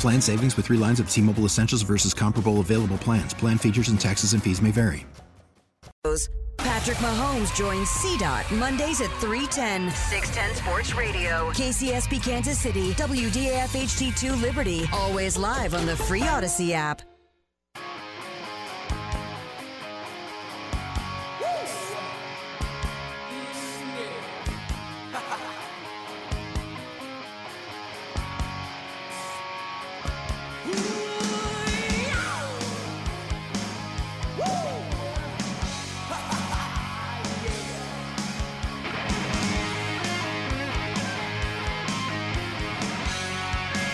Plan savings with three lines of T Mobile Essentials versus comparable available plans. Plan features and taxes and fees may vary. Patrick Mahomes joins CDOT Mondays at 310. 610 Sports Radio. KCSP Kansas City. WDAF HD2 Liberty. Always live on the free Audacy app.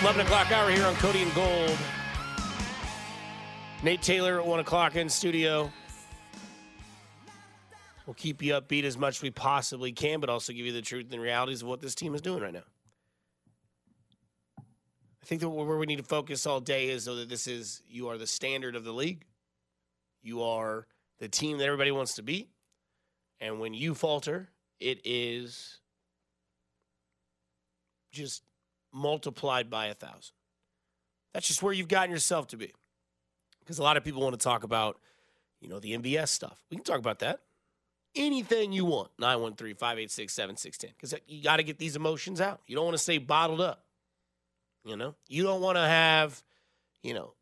Eleven o'clock hour here on Cody and Gold. Nate Taylor at one o'clock in studio. We'll keep you upbeat as much as we possibly can, but also give you the truth and realities of what this team is doing right now. I think that where we need to focus all day is though that this is you are the standard of the league. You are the team that everybody wants to beat. And when you falter, it is just multiplied by a thousand. That's just where you've gotten yourself to be. Because a lot of people want to talk about, you know, the MVS stuff. We can talk about that. Anything you want. 913 586 7610. Because you got to get these emotions out. You don't want to stay bottled up. You know, you don't want to have, you know,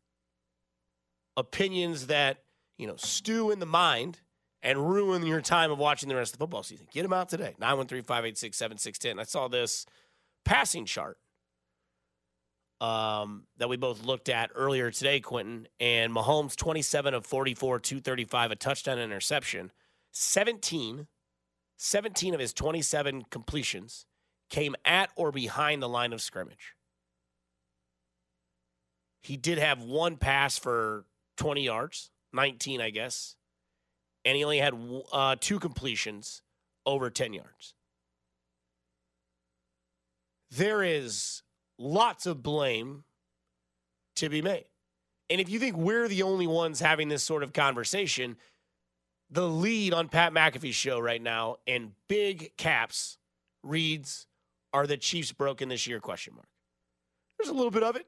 opinions that, you know, stew in the mind and ruin your time of watching the rest of the football season. Get them out today. 913 586 7610. I saw this passing chart um, that we both looked at earlier today, Quentin. And Mahomes, 27 of 44, 235, a touchdown interception. 17, 17 of his 27 completions came at or behind the line of scrimmage. He did have one pass for 20 yards, 19, I guess. And he only had uh, two completions over 10 yards. There is lots of blame to be made. And if you think we're the only ones having this sort of conversation, the lead on Pat McAfee's show right now in big caps reads, Are the Chiefs broken this year? Question mark. There's a little bit of it.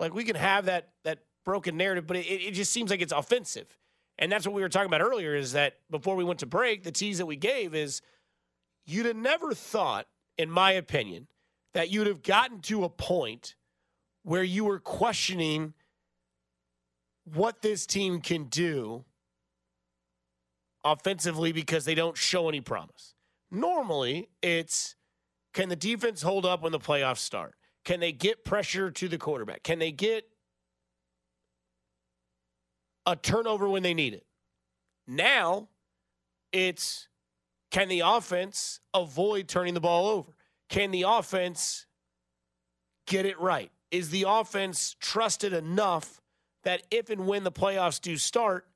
Like we can have that that broken narrative, but it, it just seems like it's offensive. And that's what we were talking about earlier is that before we went to break, the tease that we gave is you'd have never thought, in my opinion, that you'd have gotten to a point where you were questioning what this team can do offensively because they don't show any promise. Normally, it's can the defense hold up when the playoffs start? Can they get pressure to the quarterback? Can they get a turnover when they need it? Now, it's can the offense avoid turning the ball over? Can the offense get it right? Is the offense trusted enough that if and when the playoffs do start,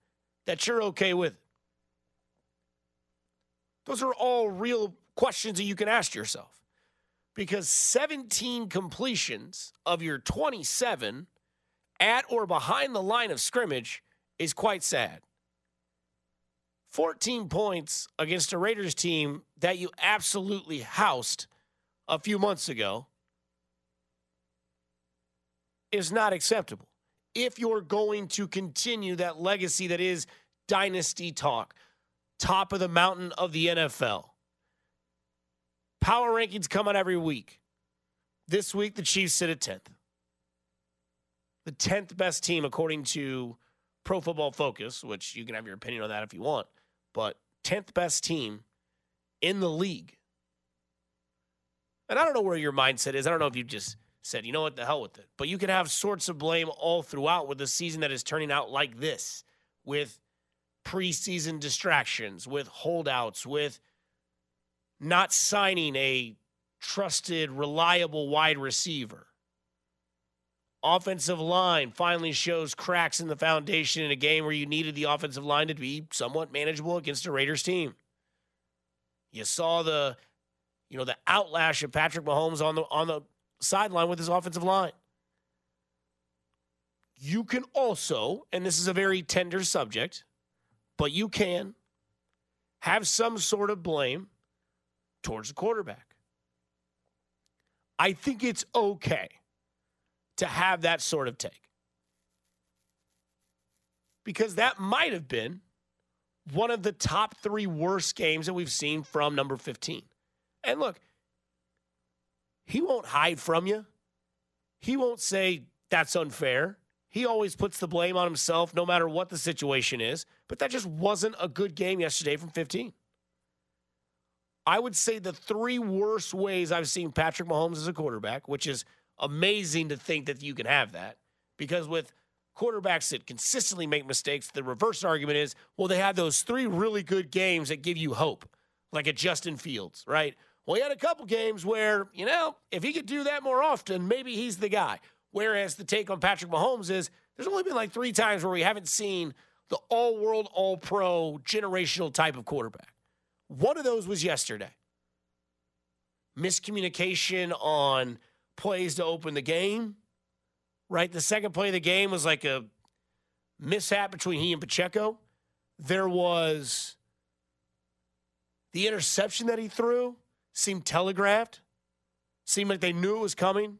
that you're okay with it? Those are all real questions that you can ask yourself. Because 17 completions of your 27 at or behind the line of scrimmage is quite sad. 14 points against a Raiders team that you absolutely housed a few months ago is not acceptable. If you're going to continue that legacy that is dynasty talk, top of the mountain of the NFL, power rankings come out every week. This week, the Chiefs sit at 10th. The 10th best team, according to Pro Football Focus, which you can have your opinion on that if you want, but 10th best team in the league. And I don't know where your mindset is. I don't know if you just said, you know what, the hell with it. But you can have sorts of blame all throughout with a season that is turning out like this, with preseason distractions, with holdouts, with not signing a trusted, reliable wide receiver. Offensive line finally shows cracks in the foundation in a game where you needed the offensive line to be somewhat manageable against a Raiders team. You saw the, you know, the outlash of Patrick Mahomes on the on the sideline with his offensive line. You can also, and this is a very tender subject, but you can have some sort of blame towards the quarterback. I think it's okay to have that sort of take. Because that might have been one of the top three worst games that we've seen from number 15. And look, he won't hide from you. He won't say that's unfair. He always puts the blame on himself no matter what the situation is. But that just wasn't a good game yesterday from 15. I would say the three worst ways I've seen Patrick Mahomes as a quarterback, which is amazing to think that you can have that. Because with quarterbacks that consistently make mistakes, the reverse argument is, well, they had those three really good games that give you hope, like a Justin Fields, right? Well, he had a couple games where, you know, if he could do that more often, maybe he's the guy. Whereas the take on Patrick Mahomes is there's only been like three times where we haven't seen the all world, all pro, generational type of quarterback. One of those was yesterday. Miscommunication on plays to open the game, right? The second play of the game was like a mishap between he and Pacheco. There was the interception that he threw seemed telegraphed, seemed like they knew it was coming.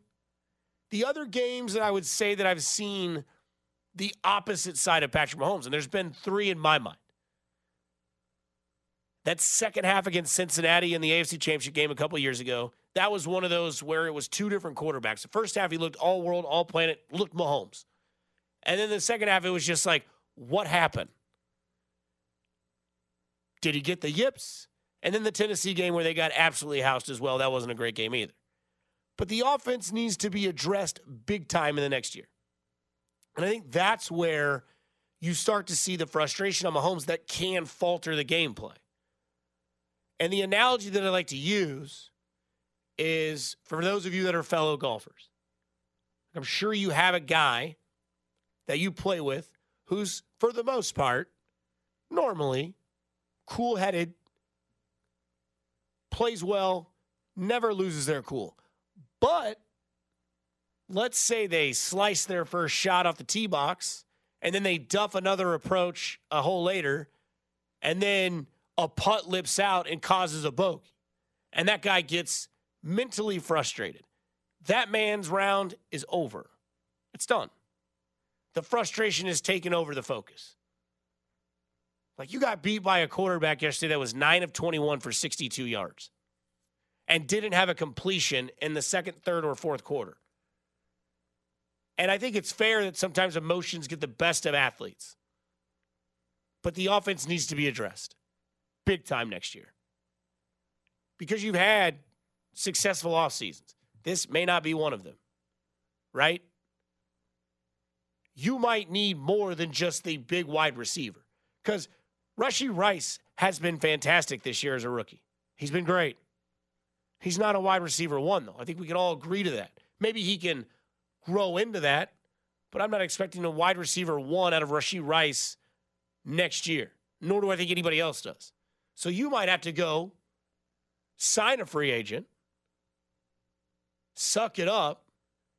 The other games that I would say that I've seen the opposite side of Patrick Mahomes, and there's been three in my mind. That second half against Cincinnati in the AFC Championship game a couple years ago, that was one of those where it was two different quarterbacks. The first half, he looked all world, all planet, looked Mahomes. And then the second half, it was just like, what happened? Did he get the yips? And then the Tennessee game where they got absolutely housed as well. That wasn't a great game either. But the offense needs to be addressed big time in the next year. And I think that's where you start to see the frustration on Mahomes that can falter the gameplay. And the analogy that I like to use is for those of you that are fellow golfers. I'm sure you have a guy that you play with who's, for the most part, normally cool headed, plays well, never loses their cool. But let's say they slice their first shot off the tee box and then they duff another approach a hole later, and then a putt lips out and causes a bogey. And that guy gets mentally frustrated. That man's round is over. It's done. The frustration has taken over the focus. Like you got beat by a quarterback yesterday that was 9 of 21 for 62 yards and didn't have a completion in the second, third, or fourth quarter. And I think it's fair that sometimes emotions get the best of athletes. But the offense needs to be addressed big time next year. Because you've had successful off seasons. This may not be one of them, right? You might need more than just the big wide receiver. Because Rashee Rice has been fantastic this year as a rookie. He's been great. He's not a wide receiver one, though. I think we can all agree to that. Maybe he can grow into that, but I'm not expecting a wide receiver one out of Rashee Rice next year, nor do I think anybody else does. So you might have to go sign a free agent, suck it up,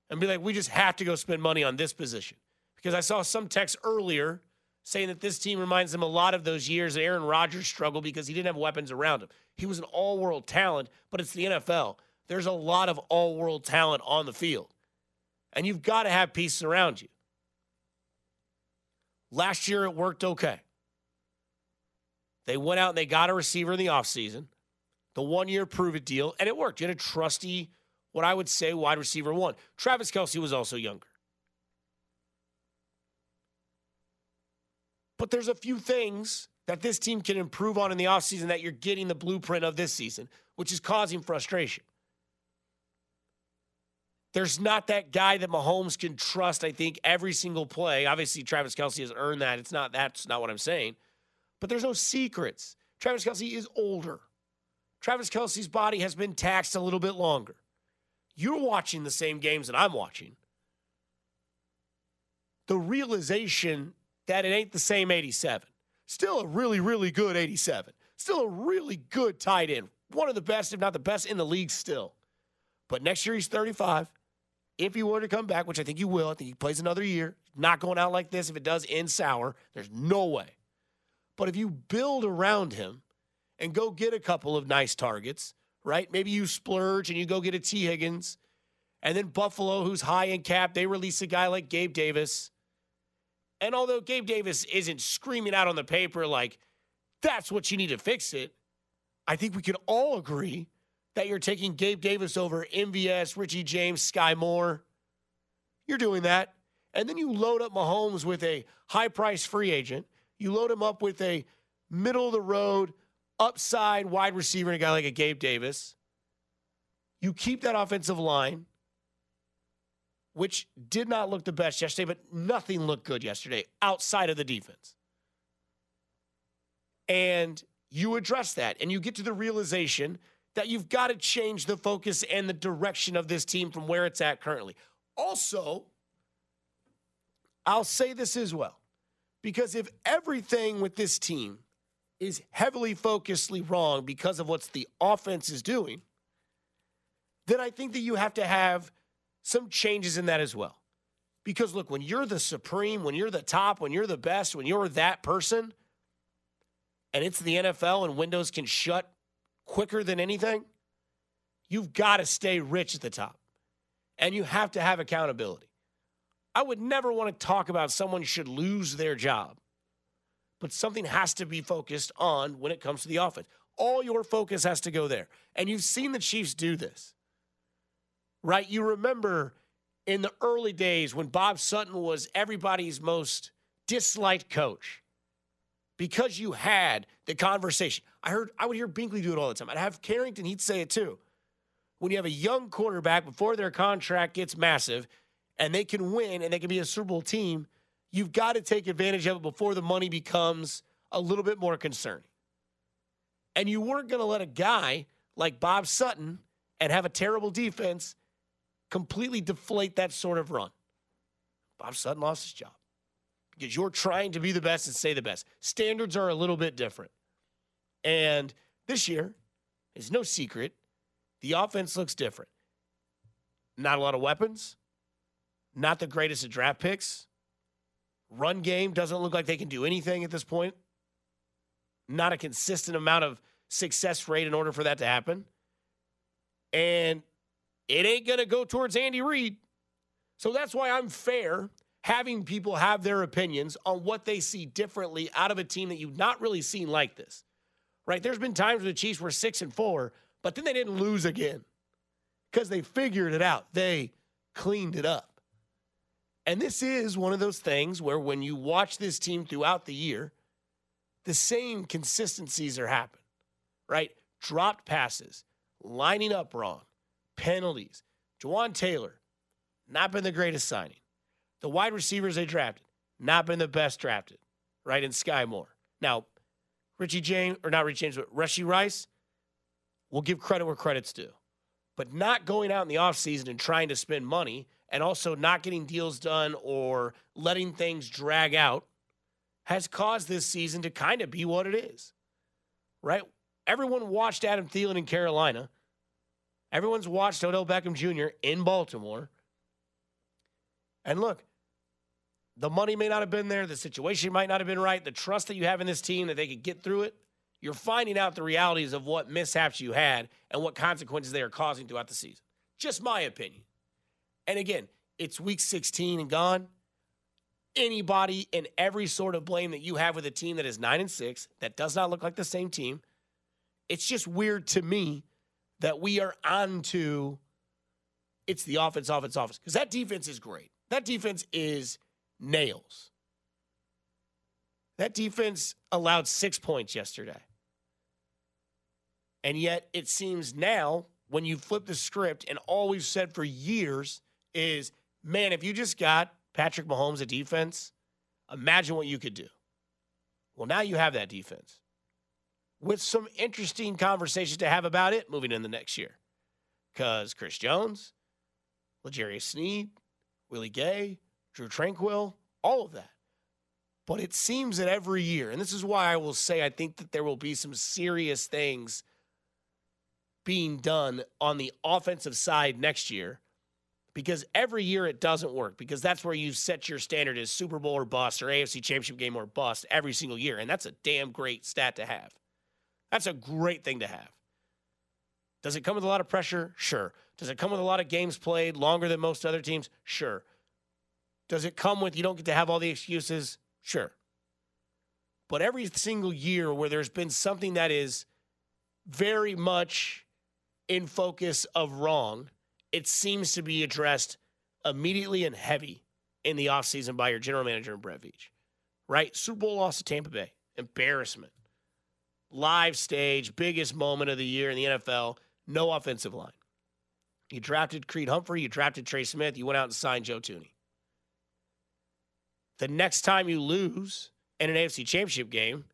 and be like, we just have to go spend money on this position. Because I saw some text earlier saying that this team reminds them a lot of those years that Aaron Rodgers struggled because he didn't have weapons around him. He was an all world talent, but it's the NFL. There's a lot of all world talent on the field. And you've got to have pieces around you. Last year, it worked okay. They went out and they got a receiver in the offseason, the one year prove it deal, and it worked. You had a trusty what I would say wide receiver one. Travis Kelce was also younger. But there's a few things that this team can improve on in the offseason that you're getting the blueprint of this season, which is causing frustration. There's not that guy that Mahomes can trust, I think, every single play. Obviously, Travis Kelce has earned that. It's not that's not what I'm saying. But there's no secrets. Travis Kelce is older. Travis Kelce's body has been taxed a little bit longer. You're watching the same games that I'm watching. The realization that it ain't the same 87. Still a really, really good 87. Still a really good tight end. One of the best, if not the best, in the league still. But next year he's 35 if he were to come back, which I think he will, I think he plays another year, not going out like this. If it does end sour, there's no way. But if you build around him and go get a couple of nice targets, right? Maybe you splurge and you go get a Tee Higgins. And then Buffalo, who's high in cap, they release a guy like Gabe Davis. And although Gabe Davis isn't screaming out on the paper like, that's what you need to fix it, I think we can all agree that you're taking Gabe Davis over MVS, Richie James, Skyy Moore. You're doing that. And then you load up Mahomes with a high price free agent. You load him up with a middle of the road, upside wide receiver and a guy like a Gabe Davis. You keep that offensive line, which did not look the best yesterday, but nothing looked good yesterday outside of the defense. And you address that and you get to the realization that you've got to change the focus and the direction of this team from where it's at currently. Also, I'll say this as well, because if everything with this team is heavily focusedly wrong because of what the offense is doing, then I think that you have to have some changes in that as well. Because look, when you're the supreme, when you're the top, when you're the best, when you're that person, and it's the NFL and windows can shut quicker than anything, you've got to stay rich at the top. And you have to have accountability. I would never want to talk about someone should lose their job, but something has to be focused on when it comes to the offense. All your focus has to go there. And you've seen the Chiefs do this, right? You remember in the early days when Bob Sutton was everybody's most disliked coach because you had the conversation. I heard I would hear Binkley do it all the time. I'd have Carrington, he'd say it too. When you have a young quarterback before their contract gets massive and they can win and they can be a Super Bowl team, you've got to take advantage of it before the money becomes a little bit more concerning. And you weren't going to let a guy like Bob Sutton and have a terrible defense completely deflate that sort of run. Bob Sutton lost his job because you're trying to be the best and say the best. Standards are a little bit different. And this year is no secret. The offense looks different. Not a lot of weapons, not the greatest of draft picks. Run game doesn't look like they can do anything at this point. Not a consistent amount of success rate in order for that to happen. And it ain't going to go towards Andy Reid. So that's why I'm fair having people have their opinions on what they see differently out of a team that you've not really seen like this. Right? There's been times where the Chiefs were 6 and 4, but then they didn't lose again because they figured it out. They cleaned it up. And this is one of those things where when you watch this team throughout the year, the same consistencies are happening, right? Dropped passes, lining up wrong, penalties. Jawaan Taylor, not been the greatest signing. The wide receivers they drafted, not been the best drafted, right? In Skyy Moore. Now, Richie James, or not Richie James, but Rashee Rice, we'll give credit where credit's due. But not going out in the offseason and trying to spend money and also not getting deals done or letting things drag out has caused this season to kind of be what it is, right? Everyone watched Adam Thielen in Carolina. Everyone's watched Odell Beckham Jr. in Baltimore. And look, the money may not have been there, the situation might not have been right, the trust that you have in this team that they could get through it. You're finding out the realities of what mishaps you had and what consequences they are causing throughout the season. Just my opinion. And again, it's week 16 and gone. Anybody and every sort of blame that you have with a team that is 9 and 6 that does not look like the same team. It's just weird to me that we are on to it's the offense, offense, offense. Because that defense is great. That defense is nails. That defense allowed six points yesterday. And yet it seems now, when you flip the script, and all we've said for years is, man, if you just got Patrick Mahomes a defense, imagine what you could do. Well, now you have that defense with some interesting conversations to have about it moving in the next year. Because Chris Jones, L'Jarius Sneed, Willie Gay, Drue Tranquill, all of that. But it seems that every year, and this is why I will say I think that there will be some serious things being done on the offensive side next year because every year it doesn't work because that's where you set your standard as Super Bowl or bust or AFC Championship game or bust every single year. And that's a damn great stat to have. That's a great thing to have. Does it come with a lot of pressure? Sure. Does it come with a lot of games played longer than most other teams? Sure. Does it come with you don't get to have all the excuses? Sure. But every single year where there's been something that is very much in focus of wrong, it seems to be addressed immediately and heavy in the offseason by your general manager, and Brett Veach. Right? Super Bowl loss to Tampa Bay. Embarrassment. Live stage, biggest moment of the year in the NFL. No offensive line. You drafted Creed Humphrey, you drafted Trey Smith, you went out and signed Joe Thuney. The next time you lose in an AFC championship game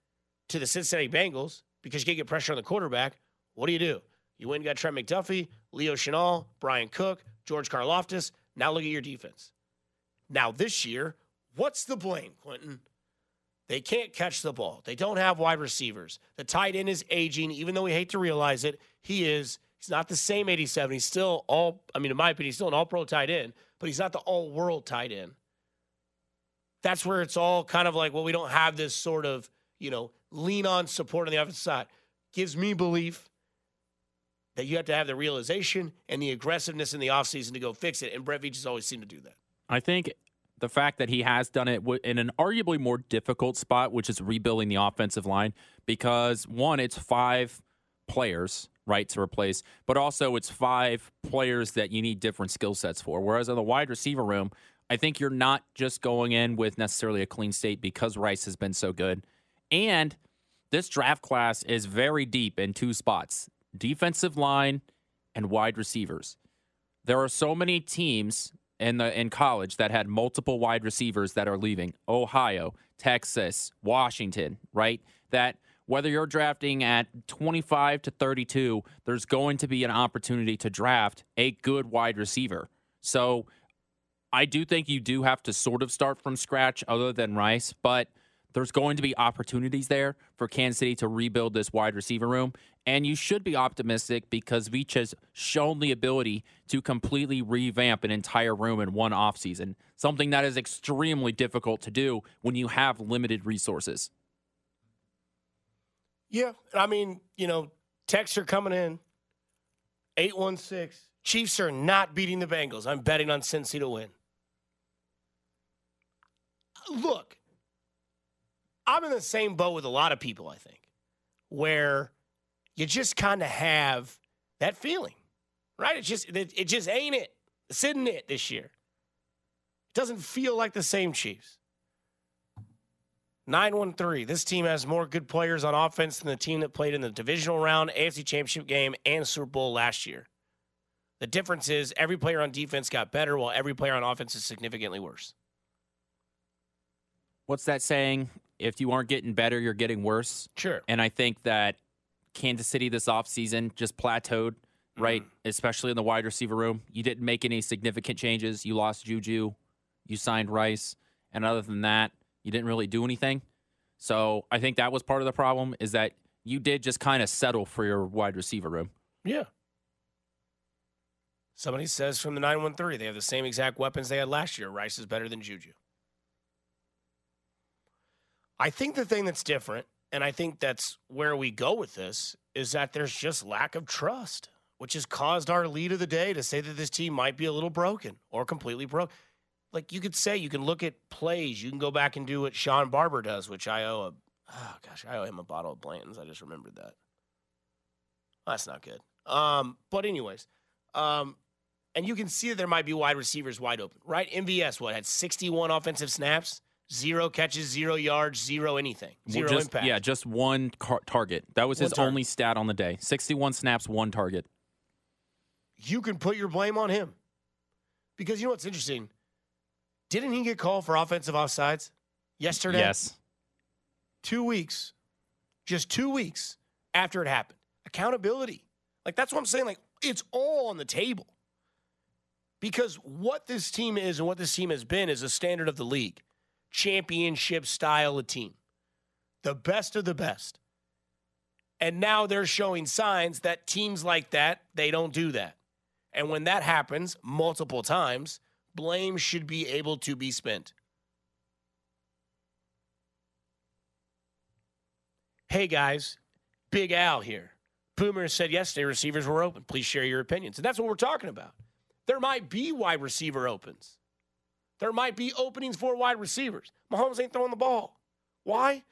to the Cincinnati Bengals because you can't get pressure on the quarterback, what do you do? You went and got Trent McDuffie, Leo Chenal, Bryan Cook, George Karlaftis. Now look at your defense. Now this year, what's the blame, Quentin? They can't catch the ball. They don't have wide receivers. The tight end is aging, even though we hate to realize it. He is. He's not the same 87. He's still all, I mean, in my opinion, he's still an all pro tight end, but he's not the all world tight end. That's where it's all kind of like, well, we don't have this sort of, you know, lean on support on the offensive side. Gives me belief that you have to have the realization and the aggressiveness in the offseason to go fix it. And Brett Veach has always seemed to do that. I think the fact that he has done it in an arguably more difficult spot, which is rebuilding the offensive line, because one, it's five players, right, to replace, but also it's five players that you need different skill sets for. Whereas in the wide receiver room, I think you're not just going in with necessarily a clean state because Rice has been so good. And this draft class is very deep in two spots defensive line and wide receivers. There are so many teams in the in college that had multiple wide receivers that are leaving. Ohio, Texas, Washington, right? That whether you're drafting at 25 to 32, there's going to be an opportunity to draft a good wide receiver. So I do think you do have to sort of start from scratch other than Rice, but there's going to be opportunities there for Kansas City to rebuild this wide receiver room. And you should be optimistic because Veach has shown the ability to completely revamp an entire room in one offseason, something that is extremely difficult to do when you have limited resources. Yeah. I mean, you know, texts are coming in 816. Chiefs are not beating the Bengals. I'm betting on Cincy to win. Look, I'm in the same boat with a lot of people, I think, where you just kind of have that feeling, right? It just it, it just ain't it. It's isn't it this year. It doesn't feel like the same Chiefs. 913. This team has more good players on offense than the team that played in the divisional round, AFC Championship game, and Super Bowl last year. The difference is every player on defense got better while every player on offense is significantly worse. What's that saying? if you aren't getting better, you're getting worse. Sure. And I think that Kansas City this offseason just plateaued, right? Mm. Especially in the wide receiver room. You didn't make any significant changes. You lost Juju, you signed Rice, and other than that, you didn't really do anything. So I think that was part of the problem is that you did just kind of settle for your wide receiver room. Yeah. Somebody says from the 913 they have the same exact weapons they had last year. Rice is better than Juju. I think the thing that's different, and I think that's where we go with this, is that there's just lack of trust, which has caused our lead of the day to say that this team might be a little broken or completely broke. Like you could say, you can look at plays. You can go back and do what Sean Barber does, which I owe a, oh gosh, I owe him a bottle of Blanton's. I just remembered that. That's not good. Um, but anyways, um, And you can see that there might be wide receivers wide open, right? MVS, what, had 61 offensive snaps, zero catches, zero yards, zero anything, zero just, impact. Yeah, just one car- target. That was One his target. only stat on the day. 61 snaps, one target. You can put your blame on him. Because you know what's interesting? Didn't he get called for offensive offsides yesterday? Yes. Two weeks, just two weeks after it happened. Accountability. Like, that's what I'm saying. Like, it's all on the table. Because what this team is and what this team has been is a standard of the league championship style of team, the best of the best. And now they're showing signs that teams like that, they don't do that. And when that happens multiple times, blame should be able to be spent. Hey guys, Big Al here. Boomer said yesterday receivers were open. Please share your opinions. And that's what we're talking about. There might be wide receiver opens. There might be openings for wide receivers. Mahomes ain't throwing the ball. Why?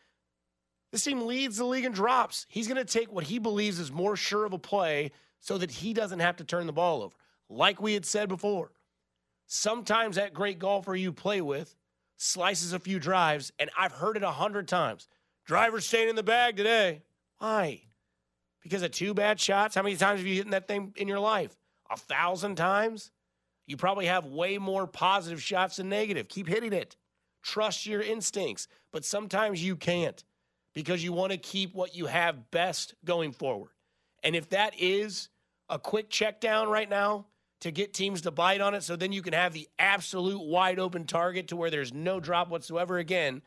This team leads the league in drops. He's going to take what he believes is more sure of a play so that he doesn't have to turn the ball over. Like we had said before, sometimes that great golfer you play with slices a few drives, and I've heard it a hundred times. Driver staying in the bag today. Why? Because of two bad shots? How many times have you hit that thing in your life? A thousand times? You probably have way more positive shots than negative. Keep hitting it. Trust your instincts. But sometimes you can't because you want to keep what you have best going forward. And if that is a quick check down right now to get teams to bite on it, so then you can have the absolute wide open target to where there's no drop whatsoever again.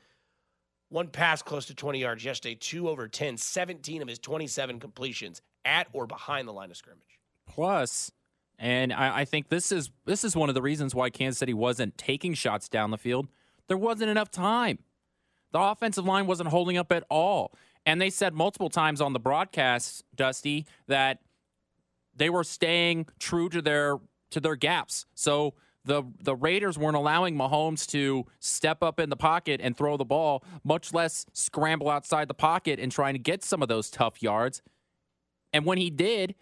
One pass close to 20 yards yesterday, two over 10, 17 of his 27 completions at or behind the line of scrimmage. Plus, and I, I think this is this is one of the reasons why Kansas City wasn't taking shots down the field. There wasn't enough time. The offensive line wasn't holding up at all. And they said multiple times on the broadcast, Dusty, that they were staying true to their to their gaps. So the the Raiders weren't allowing Mahomes to step up in the pocket and throw the ball, much less scramble outside the pocket and trying to get some of those tough yards. And when he did,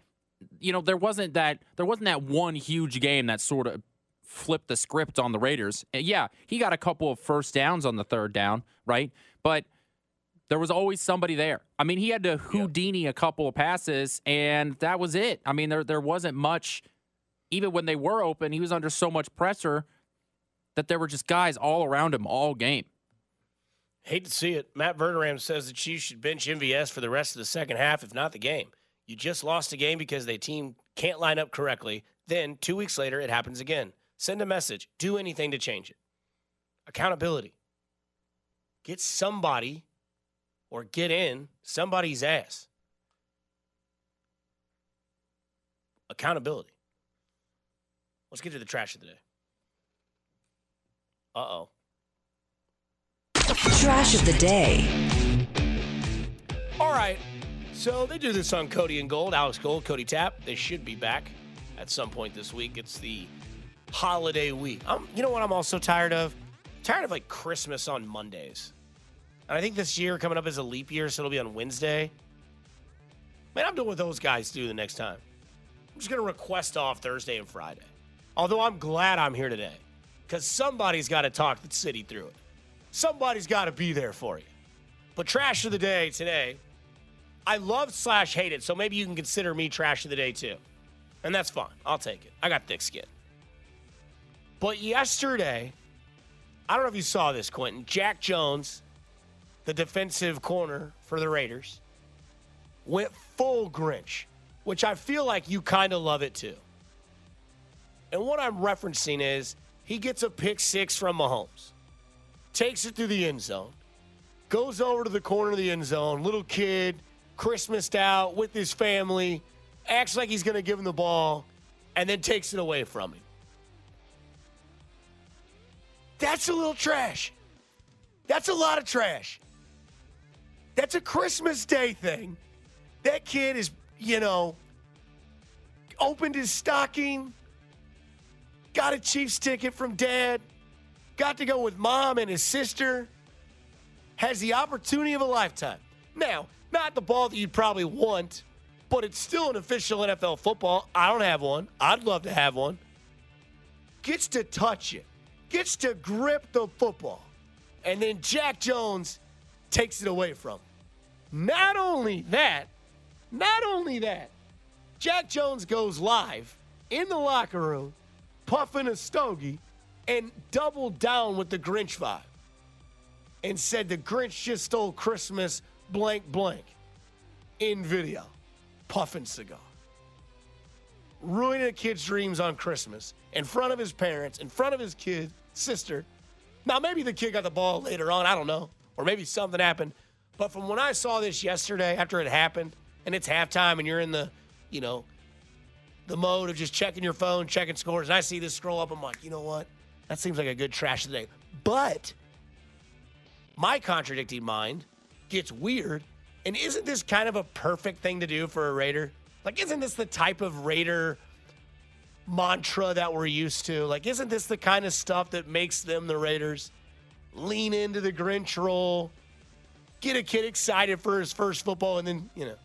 you know, there wasn't that there wasn't that one huge game that sort of flipped the script on the Raiders. And yeah, he got a couple of first downs on the third down, right? But there was always somebody there. I mean, he had to Houdini a couple of passes, and that was it. I mean, there there wasn't much. Even when they were open, he was under so much pressure that there were just guys all around him all game. Hate to see it. Matt Verderame says the Chiefs should bench MVS for the rest of the second half, if not the game. You just lost a game because the team can't line up correctly. Then, two weeks later, it happens again. Send a message. Do anything to change it. Accountability. Get somebody or get in somebody's ass. Accountability. Let's get to the trash of the day. Uh oh. Trash of the day. All right. So they do this on Cody and Gold, Alex Gold, Cody Tapp. They should be back at some point this week. It's the holiday week. You know what I'm also tired of? tired of like Christmas on Mondays. And I think this year coming up is a leap year, so it'll be on Wednesday. Man, I'm doing what those guys do the next time. I'm just going to request off Thursday and Friday. Although I'm glad I'm here today because somebody's got to talk the city through it. Somebody's got to be there for you. But trash of the day today, I love slash hate it, so maybe you can consider me trash of the day too. And that's fine. I'll take it. I got thick skin. But yesterday, I don't know if you saw this, Quentin. Jack Jones, the defensive corner for the Raiders, went full Grinch, which I feel like you kind of love it too. And what I'm referencing is he gets a pick six from Mahomes, takes it through the end zone, goes over to the corner of the end zone, little kid, Christmased out with his family, acts like he's going to give him the ball, and then takes it away from him. That's a little trash. That's a lot of trash. That's a Christmas Day thing. That kid is, you know, opened his stocking, got a Chiefs ticket from dad, got to go with mom and his sister, has the opportunity of a lifetime. Now, not the ball that you'd probably want, but it's still an official NFL football. I don't have one. I'd love to have one. gets to touch it, gets to grip the football, and then Jack Jones takes it away from him. Not only that, not only that, Jack Jones goes live in the locker room, puffing a stogie, and doubled down with the Grinch vibe and said the Grinch just stole Christmas blank blank in video, puffing cigar. Ruining a kid's dreams on Christmas in front of his parents, in front of his kid, sister. Now, maybe the kid got the ball later on, I don't know. Or maybe something happened. But from when I saw this yesterday, after it happened, and it's halftime and you're in the, you know, the mode of just checking your phone, checking scores, and I see this scroll up, I'm like, you know what? That seems like a good trash today. But my contradicting mind gets weird. And isn't this kind of a perfect thing to do for a Raider? Like, isn't this the type of Raider mantra that we're used to? Like, isn't this the kind of stuff that makes them the Raiders? Lean into the Grinch role, get a kid excited for his first football, and then, you know.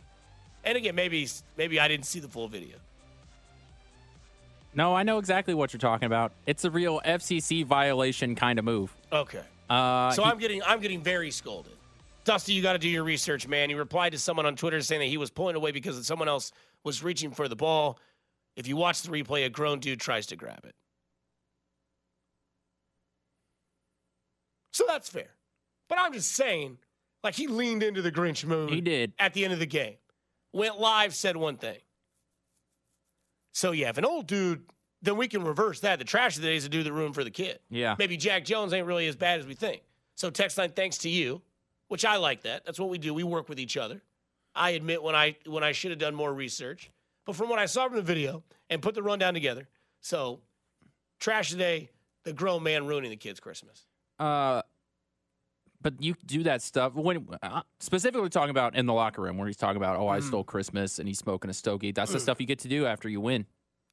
And again, maybe maybe I didn't see the full video. No, I know exactly what you're talking about. It's a real FCC violation kind of move. Okay. Uh, So he- I'm getting I'm getting very scolded. Dusty, you got to do your research, man. He replied to someone on Twitter saying that he was pulling away because someone else was reaching for the ball. If you watch the replay, a grown dude tries to grab it. So that's fair. But I'm just saying, like he leaned into the Grinch mood. He did. at the end of the game. Went live, said one thing. So yeah, if an old dude, then we can reverse that. The trash of the day is the dude that ruined for the kid. Yeah. Maybe Jack Jones ain't really as bad as we think. So text line, thanks to you, which I like that. That's what we do. We work with each other. I admit when I when I should have done more research, but from what I saw from the video and put the rundown together, so trash today, the grown man ruining the kid's Christmas. Uh, but you do that stuff when uh, specifically talking about in the locker room where he's talking about, oh, I stole Christmas and he's smoking a stogie. That's the stuff you get to do after you win.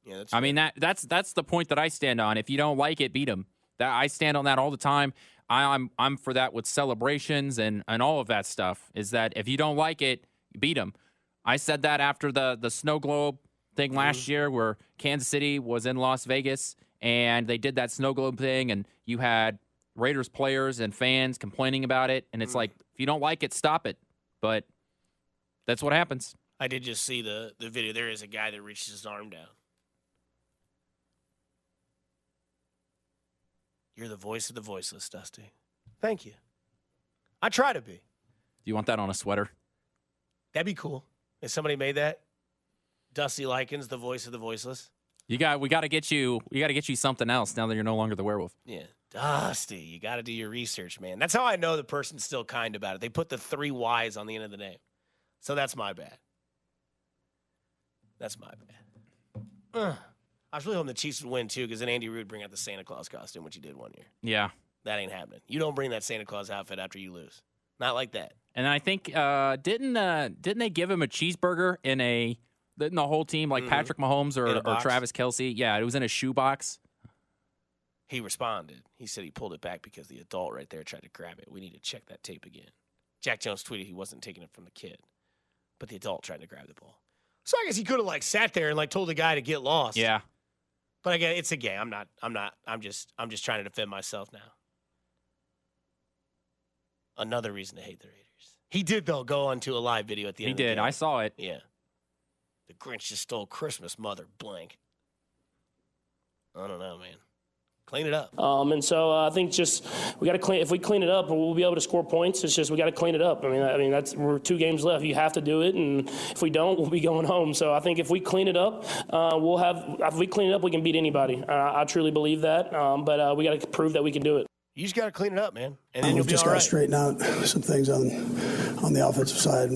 Yeah, that's. I mean that that's that's the point that I stand on. If you don't like it, beat them. That I stand on that all the time. I, I'm I'm for that with celebrations and and all of that stuff. Is that if you don't like it, beat them. I said that after the the snow globe thing last mm-hmm. year, where Kansas City was in Las Vegas and they did that snow globe thing, and you had Raiders players and fans complaining about it, and it's mm. like if you don't like it, stop it. But that's what happens. I did just see the the video. There is a guy that reaches his arm down. You're the voice of the voiceless, Dusty. Thank you. I try to be. Do you want that on a sweater? That'd be cool. If somebody made that, Dusty Likens, the voice of the voiceless. You got we got to get you we got to get you something else now that you're no longer the werewolf. Yeah. Dusty, you got to do your research, man. That's how I know the person's still kind about it. They put the three Y's on the end of the name. So that's my bad. That's my bad. Ugh. I was really hoping the Chiefs would win too, because then Andy Reid would bring out the Santa Claus costume, which he did one year. Yeah. That ain't happening. You don't bring that Santa Claus outfit after you lose. Not like that. And I think uh didn't uh didn't they give him a cheeseburger in a didn't the whole team like Patrick Mahomes Mm-hmm. In a or, or? Travis Kelce? Yeah, it was in a shoebox. He responded. He said he pulled it back because the adult right there tried to grab it. We need to check that tape again. Jack Jones tweeted he wasn't taking it from the kid, but the adult tried to grab the ball. So I guess he could have like sat there and like told the guy to get lost. Yeah. But again, it's a game. I'm not. I'm not. I'm just. I'm just trying to defend myself now. Another reason to hate the Raiders. He did though go on to a live video at the He end. of the did. I saw it. Yeah. The Grinch just stole Christmas, mother blank. I don't know, man. Clean it up. Um, and so uh, I think just we got to clean. If we clean it up, we'll be able to score points. It's just we got to clean it up. I mean, I mean that's we're two games left. You have to do it, and if we don't, we'll be going home. So I think if we clean it up, uh, we'll have. If we clean it up, we can beat anybody. Uh, I truly believe that. Um, but uh, we got to prove that we can do it. You just got to clean it up, man, and then you'll We've be just all got right. to straighten out some things on on the offensive side.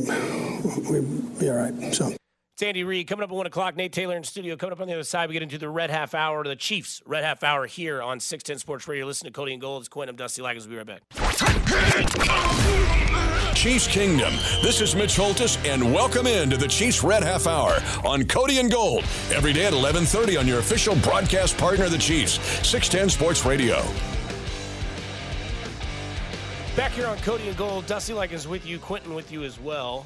We'll be all right. So. It's Andy Reid coming up at 1 o'clock. Nate Taylor in studio. Coming up on the other side, we get into the Red Half Hour, of the Chiefs Red Half Hour here on 610 Sports Radio. Listen to Cody and Gold. It's Quinn. I'm Dusty Liggins. We'll be right back. Chiefs Kingdom. This is Mitch Holthus, and welcome into the Chiefs Red Half Hour on Cody and Gold every day at 11:30 on your official broadcast partner, the Chiefs, 610 Sports Radio. Back here on Cody and Gold. Dusty Liggins with you. Quentin with you as well.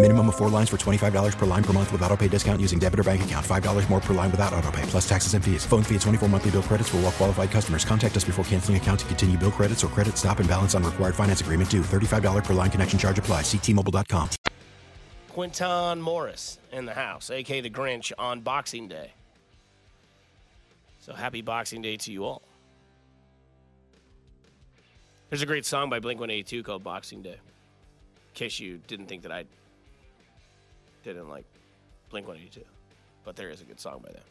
Minimum of four lines for $25 per line per month with auto pay discount using debit or bank account. $5 more per line without auto pay, plus taxes and fees. Phone fee at 24 monthly bill credits for all well qualified customers. Contact us before canceling account to continue bill credits or credit stop and balance on required finance agreement due. $35 per line connection charge apply. Ctmobile.com. Quinton Morris in the house, aka the Grinch, on Boxing Day. So happy Boxing Day to you all. There's a great song by Blink 182 called Boxing Day. In case you didn't think that I didn't like Blink 182. But there is a good song by them.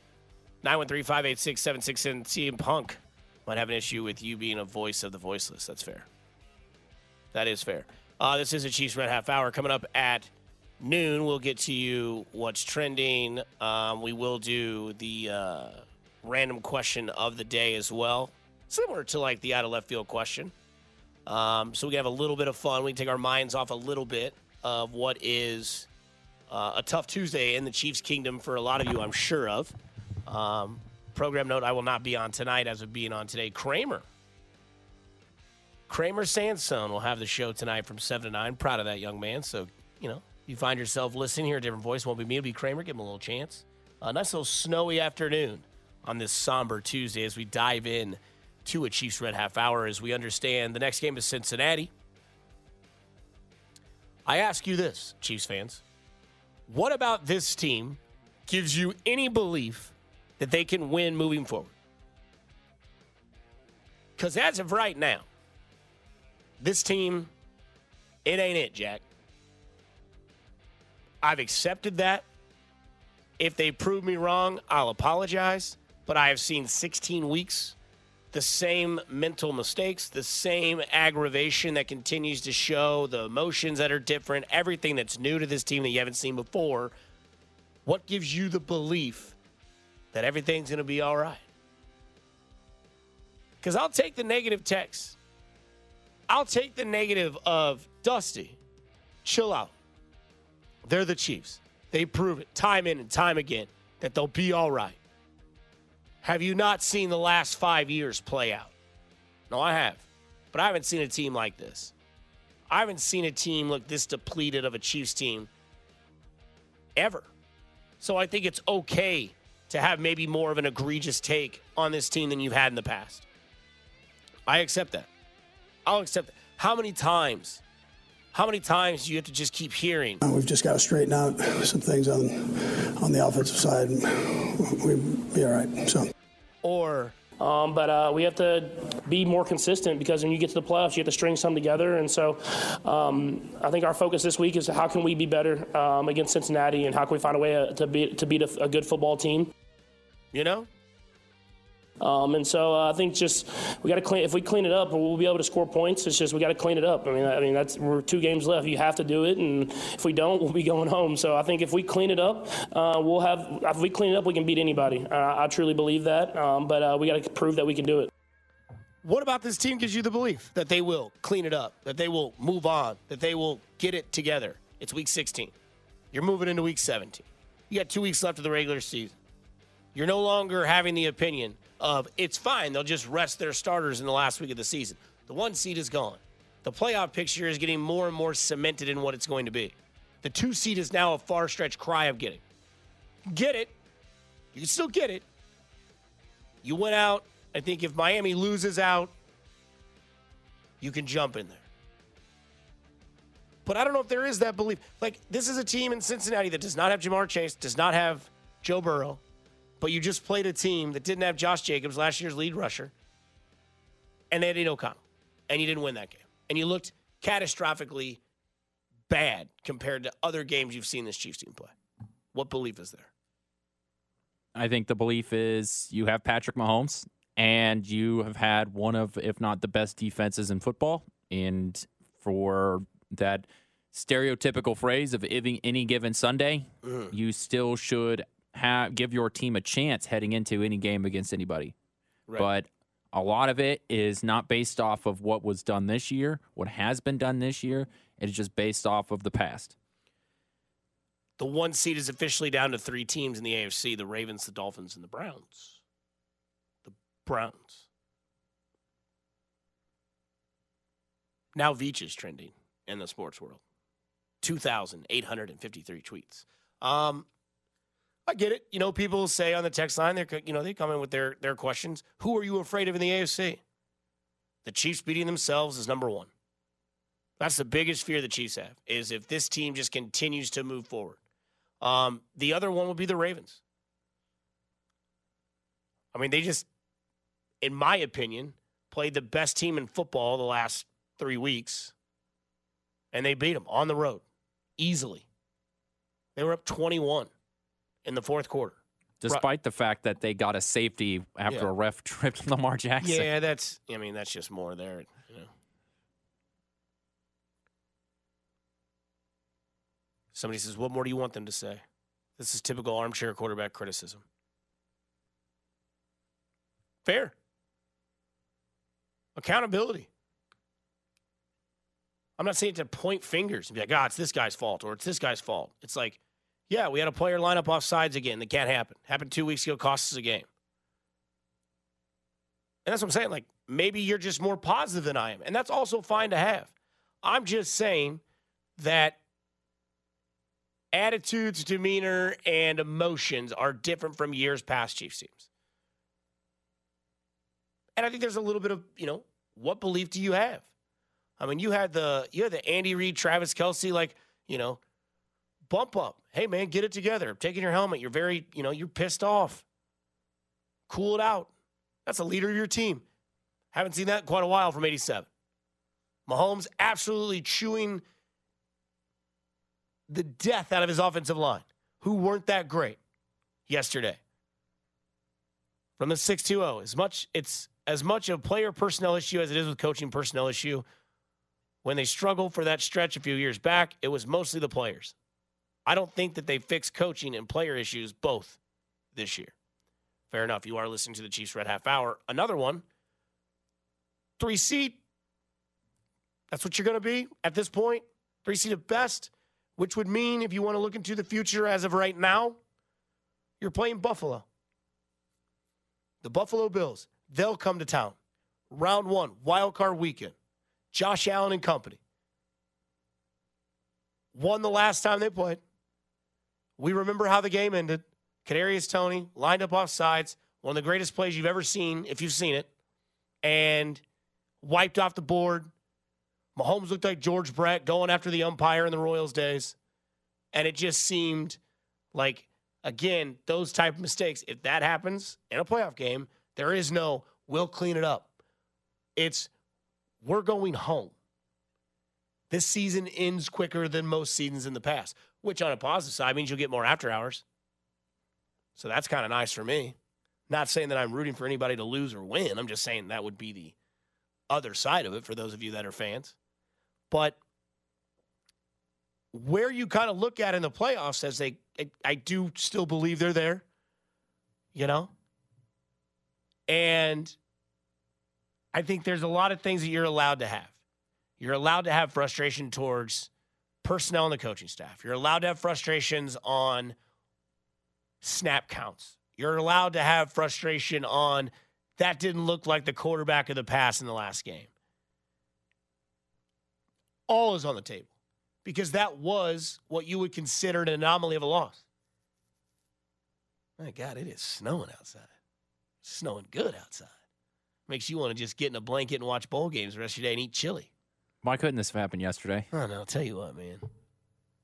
913 586 76 and CM Punk might have an issue with you being a voice of the voiceless. That's fair. That is fair. Uh, this is a Chiefs Red Half Hour coming up at noon. We'll get to you what's trending. Um, we will do the uh, random question of the day as well, similar to like the out of left field question. Um, so we can have a little bit of fun. We can take our minds off a little bit of what is uh, a tough Tuesday in the Chiefs' kingdom for a lot of you, I'm sure of. Um, program note: I will not be on tonight, as of being on today. Kramer. Kramer Sansone will have the show tonight from 7 to 9. Proud of that young man. So, you know, you find yourself listening, hear a different voice. Won't be me, it'll be Kramer. Give him a little chance. A nice little snowy afternoon on this somber Tuesday as we dive in to a Chiefs Red Half Hour as we understand the next game is Cincinnati. I ask you this, Chiefs fans. What about this team gives you any belief that they can win moving forward? Because as of right now, this team, it ain't it, Jack. I've accepted that. If they prove me wrong, I'll apologize. But I have seen 16 weeks, the same mental mistakes, the same aggravation that continues to show, the emotions that are different, everything that's new to this team that you haven't seen before. What gives you the belief that everything's going to be all right? Because I'll take the negative text. I'll take the negative of Dusty. Chill out. They're the Chiefs. They prove it time in and time again that they'll be all right. Have you not seen the last five years play out? No, I have. But I haven't seen a team like this. I haven't seen a team look this depleted of a Chiefs team ever. So I think it's okay to have maybe more of an egregious take on this team than you've had in the past. I accept that. I'll accept that. How many times how many times do you have to just keep hearing? We've just got to straighten out some things on on the offensive side. We'll be all right. So. Or Um, but uh, we have to be more consistent because when you get to the playoffs, you have to string some together. And so um, I think our focus this week is how can we be better um, against Cincinnati and how can we find a way uh, to, be, to beat a, a good football team. You know? Um, and so uh, I think just we got to clean. If we clean it up, we'll be able to score points. It's just we got to clean it up. I mean, I mean that's we're two games left. You have to do it, and if we don't, we'll be going home. So I think if we clean it up, uh, we'll have. If we clean it up, we can beat anybody. I truly believe that. Um, but uh, we got to prove that we can do it. What about this team gives you the belief that they will clean it up, that they will move on, that they will get it together? It's week 16. You're moving into week 17. You got two weeks left of the regular season. You're no longer having the opinion of it's fine, they'll just rest their starters in the last week of the season. The one seed is gone. The playoff picture is getting more and more cemented in what it's going to be. The two seed is now a far stretch cry of getting. Get it. You can still get it. You went out. I think if Miami loses out, you can jump in there. But I don't know if there is that belief. Like, this is a team in Cincinnati that does not have Ja'Marr Chase, does not have Joe Burrow, but you just played a team that didn't have Josh Jacobs, last year's lead rusher, and they had O'Connell, and you didn't win that game. And you looked catastrophically bad compared to other games you've seen this Chiefs team play. What belief is there? I think the belief is you have Patrick Mahomes and you have had one of, if not the best defenses in football. And for that stereotypical phrase of any given Sunday, mm. you still should have give your team a chance heading into any game against anybody. Right. But a lot of it is not based off of what was done this year, what has been done this year. It's just based off of the past. The one seed is officially down to three teams in the AFC the Ravens, the Dolphins, and the Browns. The Browns. Now Veach is trending in the sports world. 2,853 tweets. Um, I get it. You know, people say on the text line, they're you know they come in with their their questions. Who are you afraid of in the AFC? The Chiefs beating themselves is number one. That's the biggest fear the Chiefs have is if this team just continues to move forward. Um, the other one would be the Ravens. I mean, they just, in my opinion, played the best team in football the last three weeks, and they beat them on the road easily. They were up 21 in the fourth quarter. Despite the fact that they got a safety after yeah. a ref tripped Lamar Jackson. Yeah, that's, I mean, that's just more there. You know. Somebody says, What more do you want them to say? This is typical armchair quarterback criticism. Fair. Accountability. I'm not saying to point fingers and be like, ah, it's this guy's fault or it's this guy's fault. It's like, yeah, we had a player line up off sides again. That can't happen. Happened two weeks ago, cost us a game. And that's what I'm saying. Like, maybe you're just more positive than I am. And that's also fine to have. I'm just saying that attitudes, demeanor, and emotions are different from years past Chiefs teams. And I think there's a little bit of, you know, what belief do you have? I mean, you had the you had the Andy Reid, Travis Kelce, like, you know, bump up. Hey man, get it together. taking your helmet. You're very, you know, you're pissed off. Cool it out. That's a leader of your team. Haven't seen that in quite a while from 87. Mahomes absolutely chewing the death out of his offensive line, who weren't that great yesterday. From the 620, as much it's as much a player personnel issue as it is with coaching personnel issue. When they struggled for that stretch a few years back, it was mostly the players. I don't think that they fixed coaching and player issues both this year. Fair enough. You are listening to the Chiefs Red Half Hour. Another one, three seat. That's what you're going to be at this point. Three seat at best which would mean if you want to look into the future as of right now, you're playing Buffalo. The Buffalo Bills, they'll come to town. Round one, wild card weekend. Josh Allen and company. Won the last time they played. We remember how the game ended. Kadarius Toney lined up off sides, one of the greatest plays you've ever seen, if you've seen it, and wiped off the board Mahomes looked like George Brett going after the umpire in the Royals days. And it just seemed like, again, those type of mistakes, if that happens in a playoff game, there is no, we'll clean it up. It's, we're going home. This season ends quicker than most seasons in the past, which on a positive side means you'll get more after hours. So that's kind of nice for me. Not saying that I'm rooting for anybody to lose or win. I'm just saying that would be the other side of it for those of you that are fans. But where you kind of look at in the playoffs as they, I, I do still believe they're there, you know? And I think there's a lot of things that you're allowed to have. You're allowed to have frustration towards personnel and the coaching staff. You're allowed to have frustrations on snap counts. You're allowed to have frustration on that didn't look like the quarterback of the pass in the last game. All is on the table because that was what you would consider an anomaly of a loss. My God, it is snowing outside. Snowing good outside. Makes you want to just get in a blanket and watch bowl games the rest of your day and eat chili. Why couldn't this have happened yesterday? I don't know. I'll tell you what, man.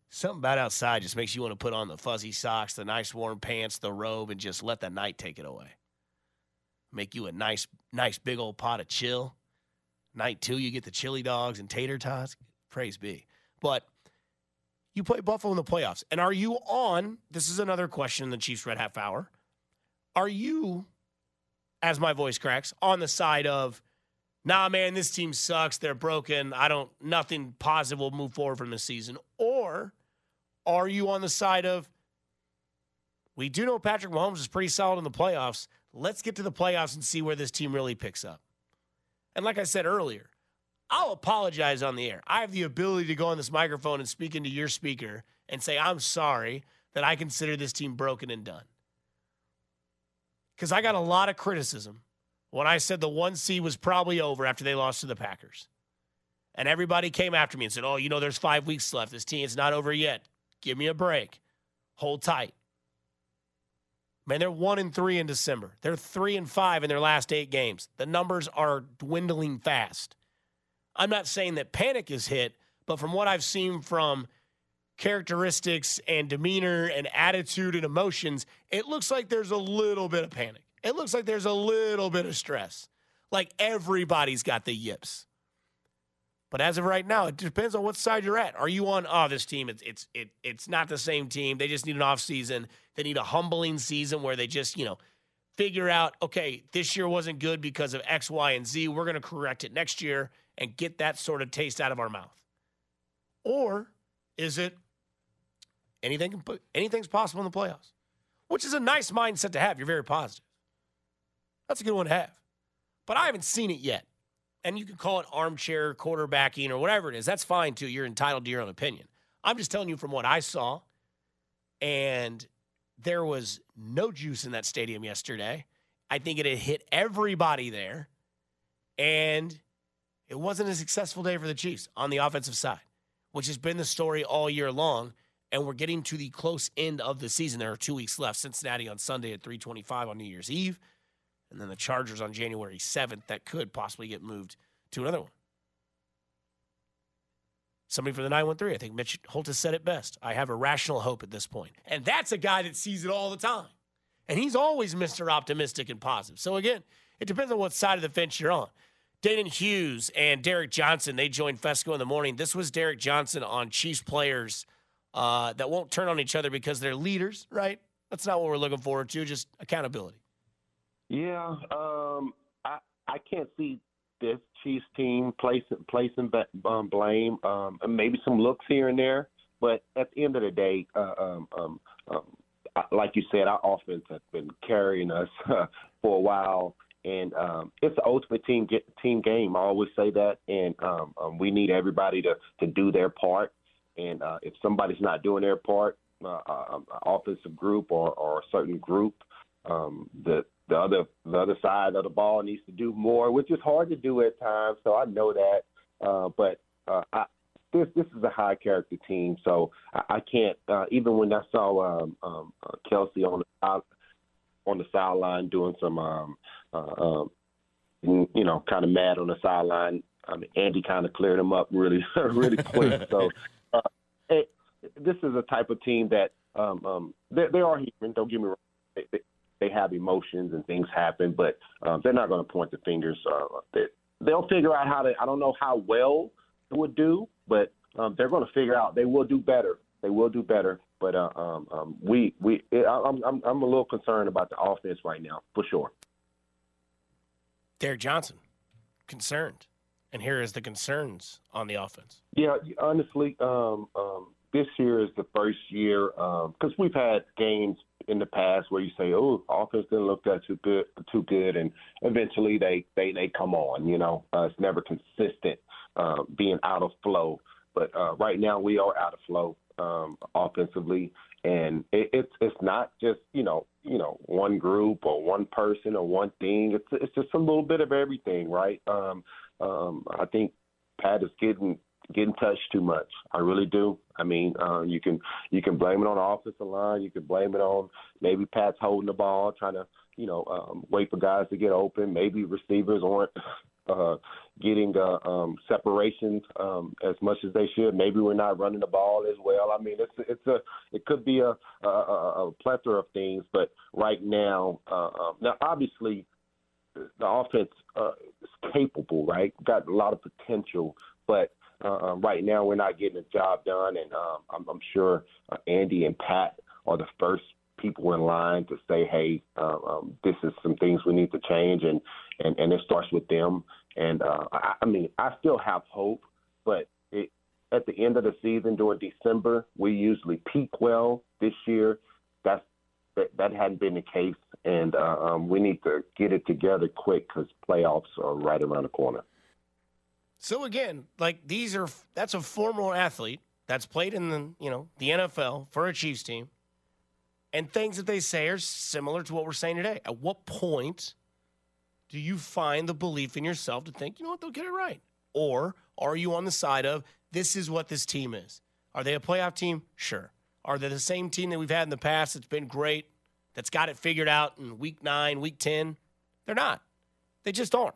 Something about outside just makes you want to put on the fuzzy socks, the nice warm pants, the robe, and just let the night take it away. Make you a nice, nice big old pot of chill. Night two, you get the chili dogs and tater tots. Praise be. But you play Buffalo in the playoffs. And are you on? This is another question in the Chiefs Red Half Hour. Are you, as my voice cracks, on the side of, nah, man, this team sucks. They're broken. I don't, nothing positive will move forward from this season? Or are you on the side of, we do know Patrick Mahomes is pretty solid in the playoffs. Let's get to the playoffs and see where this team really picks up. And like I said earlier, I'll apologize on the air. I have the ability to go on this microphone and speak into your speaker and say, I'm sorry that I consider this team broken and done. Because I got a lot of criticism when I said the one C was probably over after they lost to the Packers. And everybody came after me and said, Oh, you know, there's five weeks left. This team is not over yet. Give me a break. Hold tight. Man, they're one and three in December. They're three and five in their last eight games. The numbers are dwindling fast. I'm not saying that panic is hit, but from what I've seen from characteristics and demeanor and attitude and emotions, it looks like there's a little bit of panic. It looks like there's a little bit of stress. Like everybody's got the yips. But as of right now, it depends on what side you're at. Are you on oh this team it's it's it, it's not the same team. They just need an off season. They need a humbling season where they just, you know, figure out, okay, this year wasn't good because of X, Y, and Z. We're going to correct it next year and get that sort of taste out of our mouth? Or is it anything anything's possible in the playoffs? Which is a nice mindset to have. You're very positive. That's a good one to have. But I haven't seen it yet. And you can call it armchair quarterbacking or whatever it is. That's fine too. You're entitled to your own opinion. I'm just telling you from what I saw. And there was no juice in that stadium yesterday. I think it had hit everybody there. And it wasn't a successful day for the Chiefs on the offensive side, which has been the story all year long. And we're getting to the close end of the season. There are two weeks left. Cincinnati on Sunday at 325 on New Year's Eve. And then the Chargers on January 7th that could possibly get moved to another one. Somebody for the 913. I think Mitch Holthus said it best. I have a rational hope at this point. And that's a guy that sees it all the time. And he's always Mr. Optimistic and positive. So again, it depends on what side of the fence you're on. Danan Hughes and Derek Johnson, they joined Fescoe in the morning. This was Derek Johnson on Chiefs players uh, that won't turn on each other because they're leaders, right? That's not what we're looking forward to, just accountability. Yeah, um, I I can't see this Chiefs team placing placing um, blame, um, maybe some looks here and there, but at the end of the day, uh, um, um, um, like you said, our offense has been carrying us for a while and um, it's the ultimate team get, team game. I always say that, and um, um, we need everybody to to do their part. And uh, if somebody's not doing their part, uh, uh, um, offensive group or, or a certain group, um, the the other the other side of the ball needs to do more, which is hard to do at times. So I know that, uh, but uh, I, this this is a high character team, so I, I can't. Uh, even when I saw um, um, uh, Kelce on the on the sideline doing some um, uh, um, you know, kind of mad on the sideline. I mean, Andy kind of cleared him up really, really quick. so, uh, it, this is a type of team that um, um, they, they are human. Don't get me wrong. They, they, they have emotions and things happen, but um, they're not going to point the fingers. Uh, they, they'll figure out how to. I don't know how well it would do, but um, they're going to figure out. They will do better. They will do better. But uh, um, um, we we it, I'm, I'm I'm a little concerned about the offense right now for sure. Derek Johnson, concerned, and here is the concerns on the offense. Yeah, honestly, um, um, this year is the first year because um, we've had games in the past where you say, "Oh, offense didn't look that too good, too good," and eventually they they they come on. You know, uh, it's never consistent, uh, being out of flow. But uh, right now we are out of flow um, offensively, and it, it's it's not just you know you know one group or one person or one thing. It's it's just a little bit of everything, right? Um, um, I think Pat is getting getting touched too much. I really do. I mean, uh, you can you can blame it on the offensive line. You can blame it on maybe Pat's holding the ball, trying to you know um, wait for guys to get open. Maybe receivers aren't uh, getting uh, um, separations um, as much as they should. Maybe we're not running the ball as well. I mean, it's it's a it could be a a, a plethora of things, but right now, uh, um, now obviously the offense uh, is capable, right? Got a lot of potential, but uh, right now we're not getting the job done, and um, I'm, I'm sure uh, Andy and Pat are the first people in line to say, "Hey, uh, um, this is some things we need to change," and and and it starts with them. And uh, I, I mean, I still have hope, but it, at the end of the season during December, we usually peak well. This year, that's that, that hadn't been the case, and uh, um, we need to get it together quick because playoffs are right around the corner. So again, like these are that's a former athlete that's played in the you know the NFL for a Chiefs team, and things that they say are similar to what we're saying today. At what point do you find the belief in yourself to think you know what they'll get it right, or are you on the side of this is what this team is? Are they a playoff team? Sure. Are they the same team that we've had in the past that's been great, that's got it figured out in week nine, week 10? They're not. They just aren't.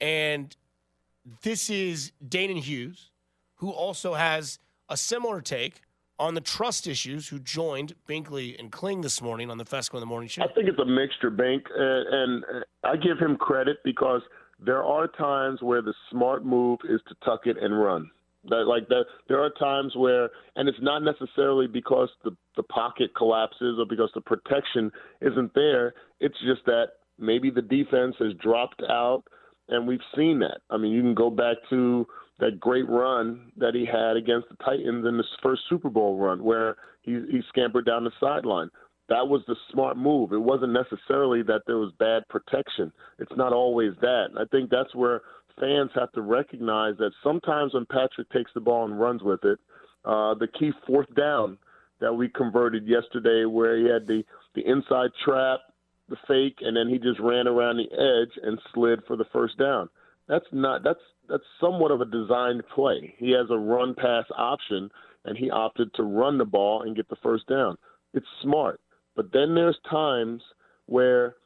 And this is Danan Hughes, who also has a similar take on the trust issues, who joined Binkley and Kling this morning on the Fescoe in the Morning Show. I think it's a mixture, Bink, uh, and uh, I give him credit because there are times where the smart move is to tuck it and run. That like that, there are times where, and it's not necessarily because the the pocket collapses or because the protection isn't there. It's just that maybe the defense has dropped out and we've seen that. I mean, you can go back to that great run that he had against the Titans in his first Super Bowl run, where he, he scampered down the sideline. That was the smart move. It wasn't necessarily that there was bad protection. It's not always that. I think that's where fans have to recognize that sometimes when Patrick takes the ball and runs with it, uh, the key fourth down that we converted yesterday, where he had the the inside trap the fake, and then he just ran around the edge and slid for the first down. That's not that's that's somewhat of a designed play. He has a run pass option, and he opted to run the ball and get the first down. It's smart, but then there's times where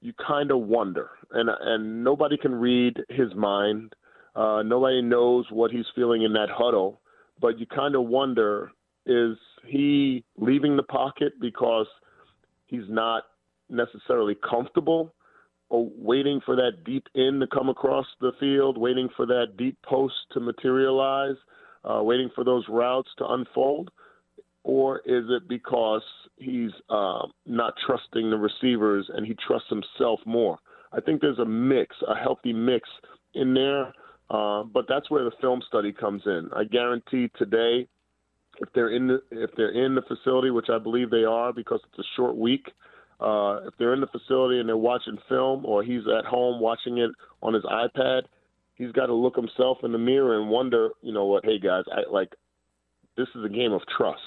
you kind of wonder, and and nobody can read his mind. Uh, nobody knows what he's feeling in that huddle, but you kind of wonder: is he leaving the pocket because he's not necessarily comfortable or waiting for that deep in to come across the field, waiting for that deep post to materialize, uh, waiting for those routes to unfold? Or is it because he's uh, not trusting the receivers and he trusts himself more? I think there's a mix, a healthy mix in there, uh, but that's where the film study comes in. I guarantee today, if they're in the if they're in the facility, which I believe they are, because it's a short week, uh, if they're in the facility and they're watching film or he's at home watching it on his iPad, he's got to look himself in the mirror and wonder, you know what, hey guys, I like this is a game of trust.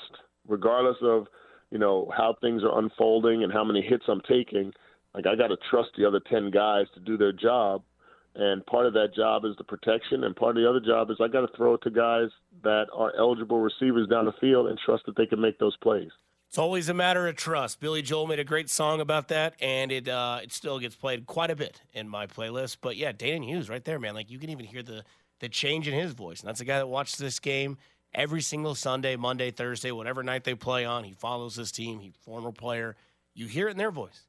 Regardless of, you know, how things are unfolding and how many hits I'm taking, like I got to trust the other 10 guys to do their job. And part of that job is the protection, and part of the other job is I got to throw it to guys that are eligible receivers down the field and trust that they can make those plays. It's always a matter of trust. Billy Joel made a great song about that, and it uh, it still gets played quite a bit in my playlist. But yeah, Danan Hughes right there, man. Like you can even hear the the change in his voice. And that's a guy that watches this game every single Sunday, Monday, Thursday, whatever night they play on. He follows this team. He former player. You hear it in their voice.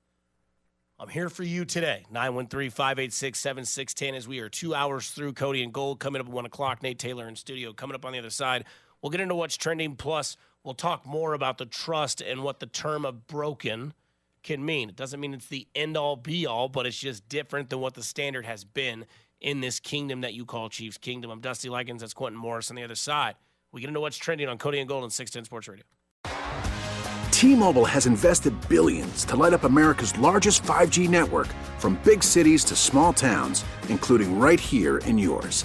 I'm here for you today. 913 586 7610 as we are two hours through Cody and Gold coming up at 1 o'clock. Nate Taylor in studio coming up on the other side. We'll get into what's trending plus we'll talk more about the trust and what the term of broken can mean. It doesn't mean it's the end all be all, but it's just different than what the standard has been in this kingdom that you call Chiefs Kingdom. I'm Dusty Likens. That's Quentin Morris on the other side. We get into what's trending on Cody and Gold on 610 Sports Radio. T-Mobile has invested billions to light up America's largest 5G network from big cities to small towns, including right here in yours.